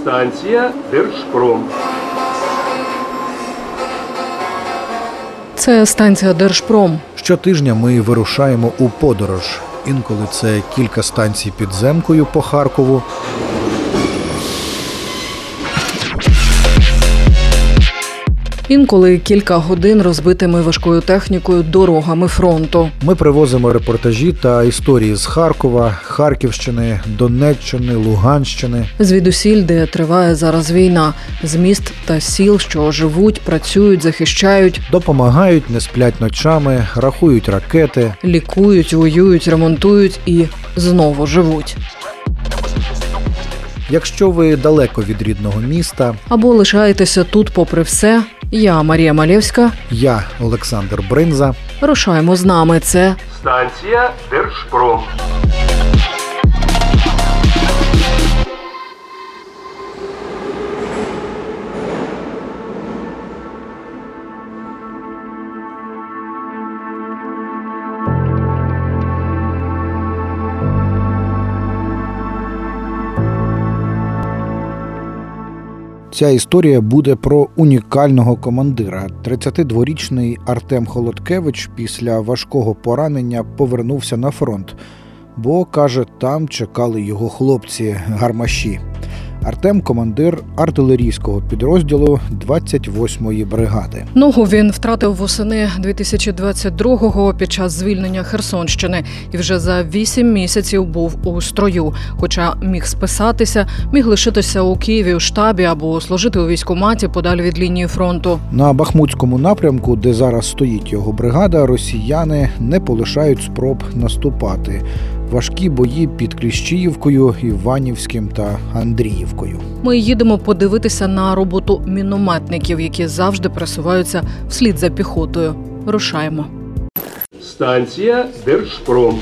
Станція Держпром. Це станція Держпром. Щотижня ми вирушаємо у подорож. Інколи це кілька станцій підземкою по Харкову. Інколи кілька годин розбитими важкою технікою дорогами фронту. Ми привозимо репортажі та історії з Харкова, Харківщини, Донеччини, Луганщини. Звідусіль, де триває зараз війна, з міст та сіл, що живуть, працюють, захищають, Допомагають, не сплять ночами, рахують ракети. лікують, воюють, ремонтують і знову живуть. Якщо ви далеко від рідного міста, Або лишаєтеся тут, попри все. Я Марія Малєвська. я Олександр Бринза. Рушаємо з нами. Це Станція Держпром. Ця історія буде про унікального командира. 32-річний Артем Холодкевич після важкого поранення повернувся на фронт, бо каже, там чекали його хлопці гармаші. Артем командир артилерійського підрозділу 28-ї бригади. ногу він втратив восени 2022-го під час звільнення Херсонщини і вже за вісім місяців був у строю. Хоча міг списатися, міг лишитися у Києві у штабі або служити у військкоматі подалі від лінії фронту. На Бахмутському напрямку, де зараз стоїть його бригада, росіяни не полишають спроб наступати. Важкі бої під Кліщіївкою, Іванівським та Андріївкою. Ми їдемо подивитися на роботу мінометників, які завжди пресуваються вслід за піхотою. Рушаємо. Станція Держпром.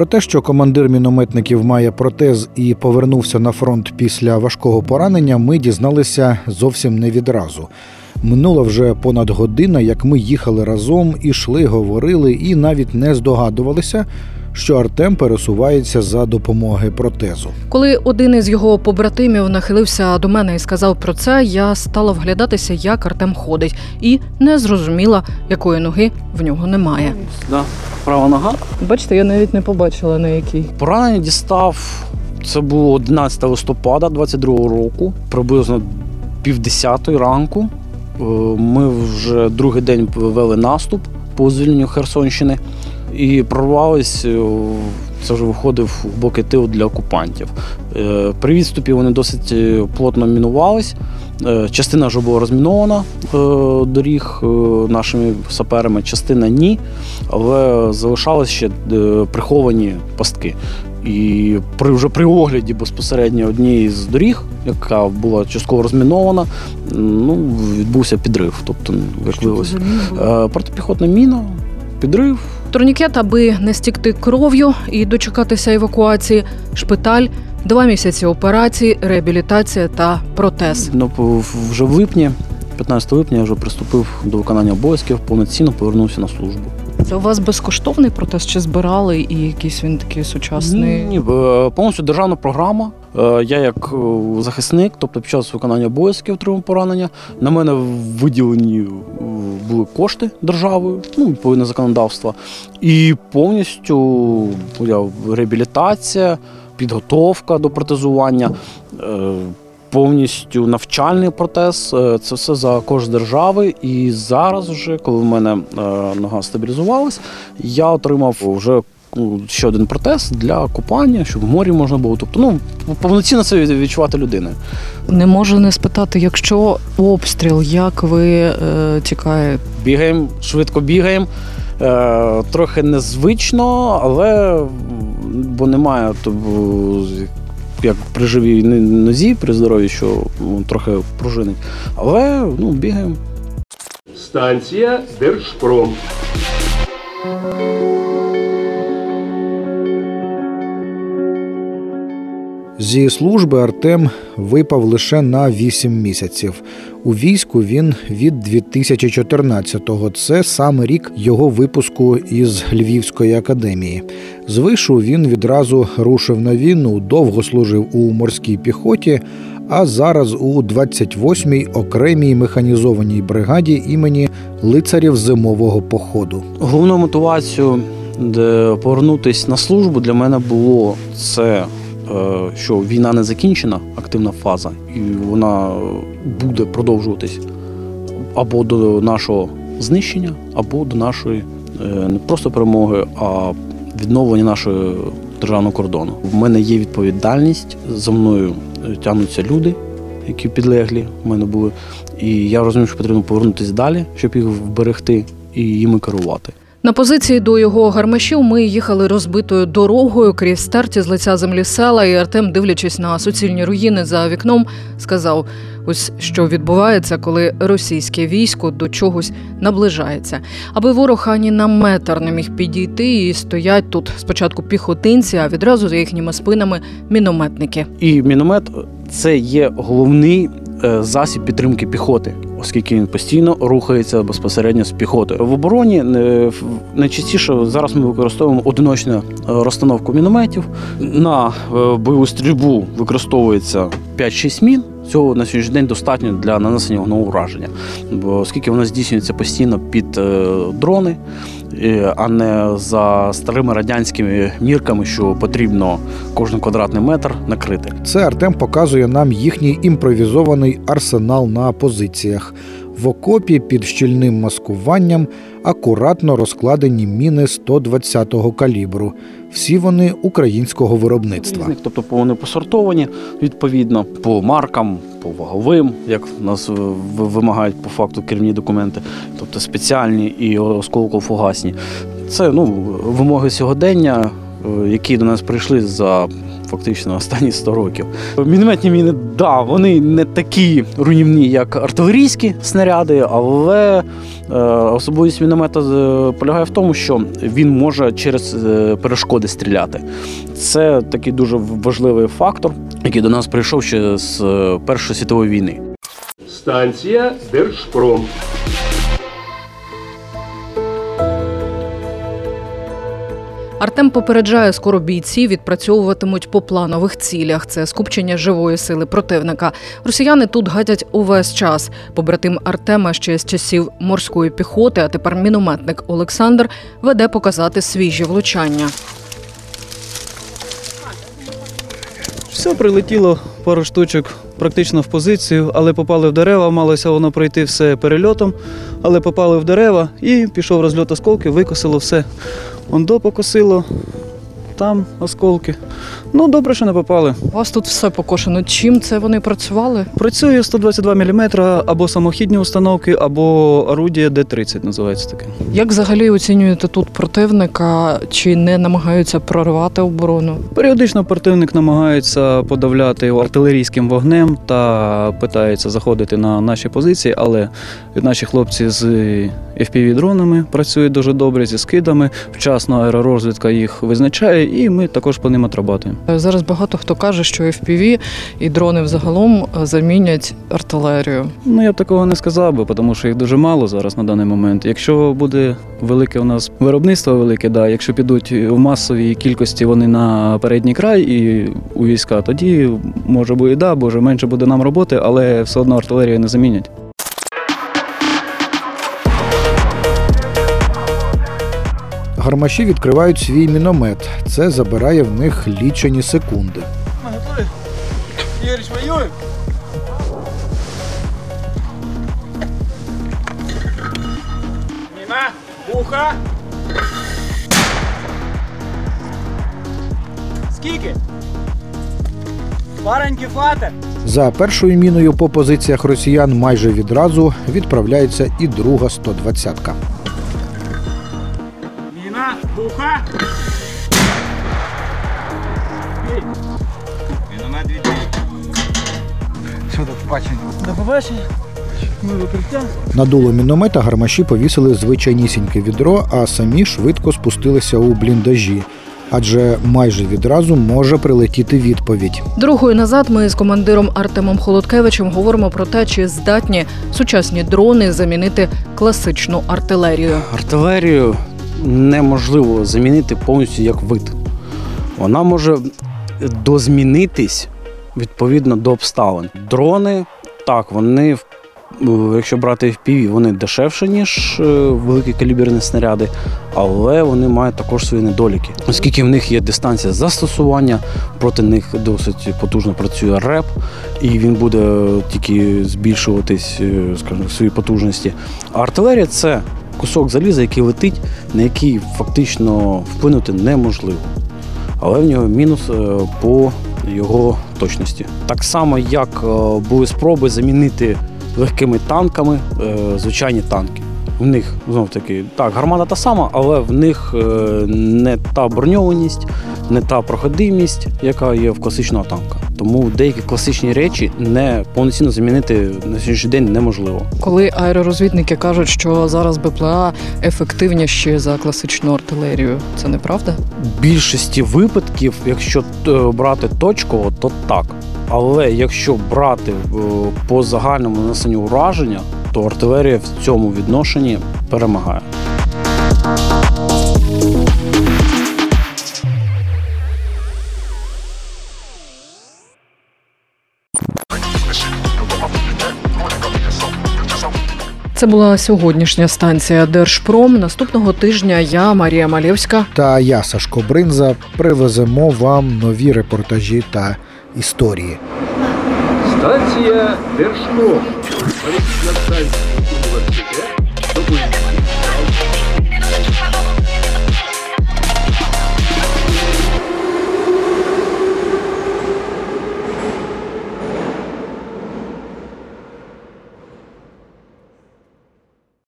Про те, що командир мінометників має протез і повернувся на фронт після важкого поранення, ми дізналися зовсім не відразу. Минула вже понад година, як ми їхали разом, ішли, говорили і навіть не здогадувалися, що Артем пересувається за допомоги протезу. Коли один із його побратимів нахилився до мене і сказав про це, я стала вглядатися, як Артем ходить, і не зрозуміла, якої ноги в нього немає. Да, права нога. Бачите, я навіть не побачила на якій. Поранення дістав. Це було 11 листопада 22 року, приблизно півдесятої ранку. Е, Ми вже другий день вели наступ по звільненню Херсонщини і прорвались. е, Це вже виходив в боки тил для окупантів. Е, При відступі вони досить е, плотно мінувались. Частина вже була розмінована доріг нашими саперами, частина ні але залишались ще приховані пастки. І при вже при огляді безпосередньо однієї з доріг, яка була частково розмінована, ну відбувся підрив. Тобто, як виявилося, протипіхотна міна, підрив. Турнікет, аби не стікти кров'ю і дочекатися евакуації, шпиталь, два місяці операції, реабілітація та протез. Ну, вже в липні, 15 липня, я вже приступив до виконання обов'язків, повноцінно повернувся на службу. Це у вас безкоштовний протез чи збирали і якийсь він такий сучасний? Ні, е, повністю державна програма. Е, Я як е, захисник, тобто під час виконання обов'язків отримав поранення, на мене виділені були кошти державою, ну відповідне законодавство, і повністю реабілітація, підготовка до протезування. е, Повністю навчальний протез, Е, це все за кошт держави. І зараз, вже, коли в мене е, нога стабілізувалась, я отримав вже ще один протез для купання, щоб в морі можна було. Тобто, ну, повноцінно це відчувати людиною. Не можу не спитати, якщо обстріл, як ви е, тікаєте? Бігаємо, швидко бігаємо. Е, трохи незвично, але бо немає тобто, як при живій нозі, при здоров'ї, що ну, трохи пружинить. Але ну, бігаємо. Станція Держпром. Зі служби Артем випав лише на 8 місяців. У війську він від 2014-го. Це саме рік його випуску із Львівської академії. З вишу він відразу рушив на війну, довго служив у морській піхоті, а зараз у 28-й окремій механізованій бригаді імені лицарів зимового походу. Головною мотивацією де повернутися на службу для мене було це, що війна не закінчена, активна фаза, і вона буде продовжуватись або до нашого знищення, або до нашої е, не просто перемоги, а відновлення нашого державного кордону. В мене є відповідальність, за мною е, тягнуться люди, які підлеглі в мене були. І я розумію, що потрібно повернутися далі, щоб їх вберегти і їми керувати. На позиції до його гармашів ми їхали розбитою дорогою крізь старті з лиця землі села, і Артем, дивлячись на суцільні руїни за вікном, сказав: ось що відбувається, коли російське військо до чогось наближається. Аби ворог ані на метр не міг підійти, і стоять тут спочатку піхотинці, а відразу за їхніми спинами мінометники. І міномет це є головний засіб підтримки піхоти, оскільки він постійно рухається безпосередньо з піхотою. В обороні е, найчастіше зараз ми використовуємо одиночну е, розстановку мінометів. На е, бойову стрільбу використовується 5-6 мін. Цього на сьогоднішній день достатньо для нанесення одного ураження, бо оскільки воно здійснюється постійно під е, дрони, е, а не за старими радянськими мірками, що потрібно кожен квадратний метр накрити. Це Артем показує нам їхній імпровізований арсенал на позиціях. В окопі під щільним маскуванням акуратно розкладені міни 120-го калібру. Всі вони українського виробництва. Тобто вони посортовані відповідно по маркам, по ваговим, як нас е, вимагають по факту керівні документи, тобто спеціальні і осколково-фугасні. Це ну, вимоги сьогодення, е, які до нас прийшли за фактично останні 100 років. Мінометні міни, да, вони не такі руйнівні, як артилерійські снаряди, але е, особливість міномета е, полягає в тому, що він може через е, перешкоди стріляти. Це такий дуже важливий фактор, який до нас прийшов ще з Першої світової війни. Станція Держпром. Артем попереджає, скоро бійці відпрацьовуватимуть по планових цілях. Це скупчення живої сили противника. Росіяни тут гатять увесь час. Побратим Артема ще з часів морської піхоти, а тепер мінометник Олександр веде показати свіжі влучання. Все прилетіло пару штучок практично в позицію, але попали в дерева. Малося воно пройти все перельотом, але попали в дерева і пішов розльот осколки, викосило все. Ондо покосило, там осколки. Ну, добре, що не попали. У вас тут все покошено. Чим це вони працювали? Працює 122 мм або самохідні установки, або орудія Д-30 називається таке. Як взагалі оцінюєте тут противника? Чи не намагаються прорвати оборону? Періодично противник намагається подавляти його артилерійським вогнем та питається заходити на наші позиції, але наші хлопці з FPV-дронами працюють дуже добре зі скидами. Вчасно аеророзвідка їх визначає, і ми також по ним отрабатуємо. Зараз багато хто каже, що FPV і дрони взагалом е, замінять артилерію. Ну я б такого не сказав би, тому що їх дуже мало зараз на даний момент. Якщо буде велике у нас виробництво велике, да, якщо підуть в масовій кількості вони на передній край і у війська, тоді може буде да, боже, менше буде нам роботи, але все одно артилерію не замінять. Гармаші відкривають свій міномет. Це забирає в них лічені секунди. Ми готові? Юріч, воюємо! Міна, вуха. Скільки? Пареньки фатер. За першою міною по позиціях росіян майже відразу відправляється і друга 120-ка. Бій. Міномет відбій. До побачення. Ми в укриття. На дуло міномета гармаші повісили звичайнісіньке відро, а самі швидко спустилися у бліндажі. адже майже відразу може прилетіти відповідь. Дорогою назад ми з командиром Артемом Холодкевичем говоримо про те, чи здатні сучасні дрони замінити класичну артилерію. Артилерію неможливо замінити повністю як вид. Вона може дозмінитись відповідно до обставин. Дрони, так, вони, е, якщо брати FPV, вони дешевші, ніж е, великі каліберні снаряди, але вони мають також свої недоліки. Оскільки в них є дистанція застосування, проти них досить потужно працює РЕП, і він буде тільки збільшуватись, е, скажімо, свої потужності. А артилерія це кусок заліза, який летить, на який фактично вплинути неможливо. Але в нього мінус е, по його точності. Так само, як е, були спроби замінити легкими танками е, звичайні танки. В них знов таки так, гармата та сама, але в них не та броньованість, не та проходимість, яка є в класичного танка. Тому деякі класичні речі не повноцінно замінити на сьогоднішній день неможливо. Коли аеророзвідники кажуть, що зараз БПЛА ефективніші за класичну артилерію, це неправда? В більшості випадків, якщо е, брати точково, то так. Але якщо брати е, по загальному нанесенню ураження, то артилерія в цьому відношенні перемагає. Це була сьогоднішня станція Держпром. Наступного тижня я, Марія Малєвська, Та я, Сашко Бринза, привеземо вам нові репортажі та історії. Станція Держпром.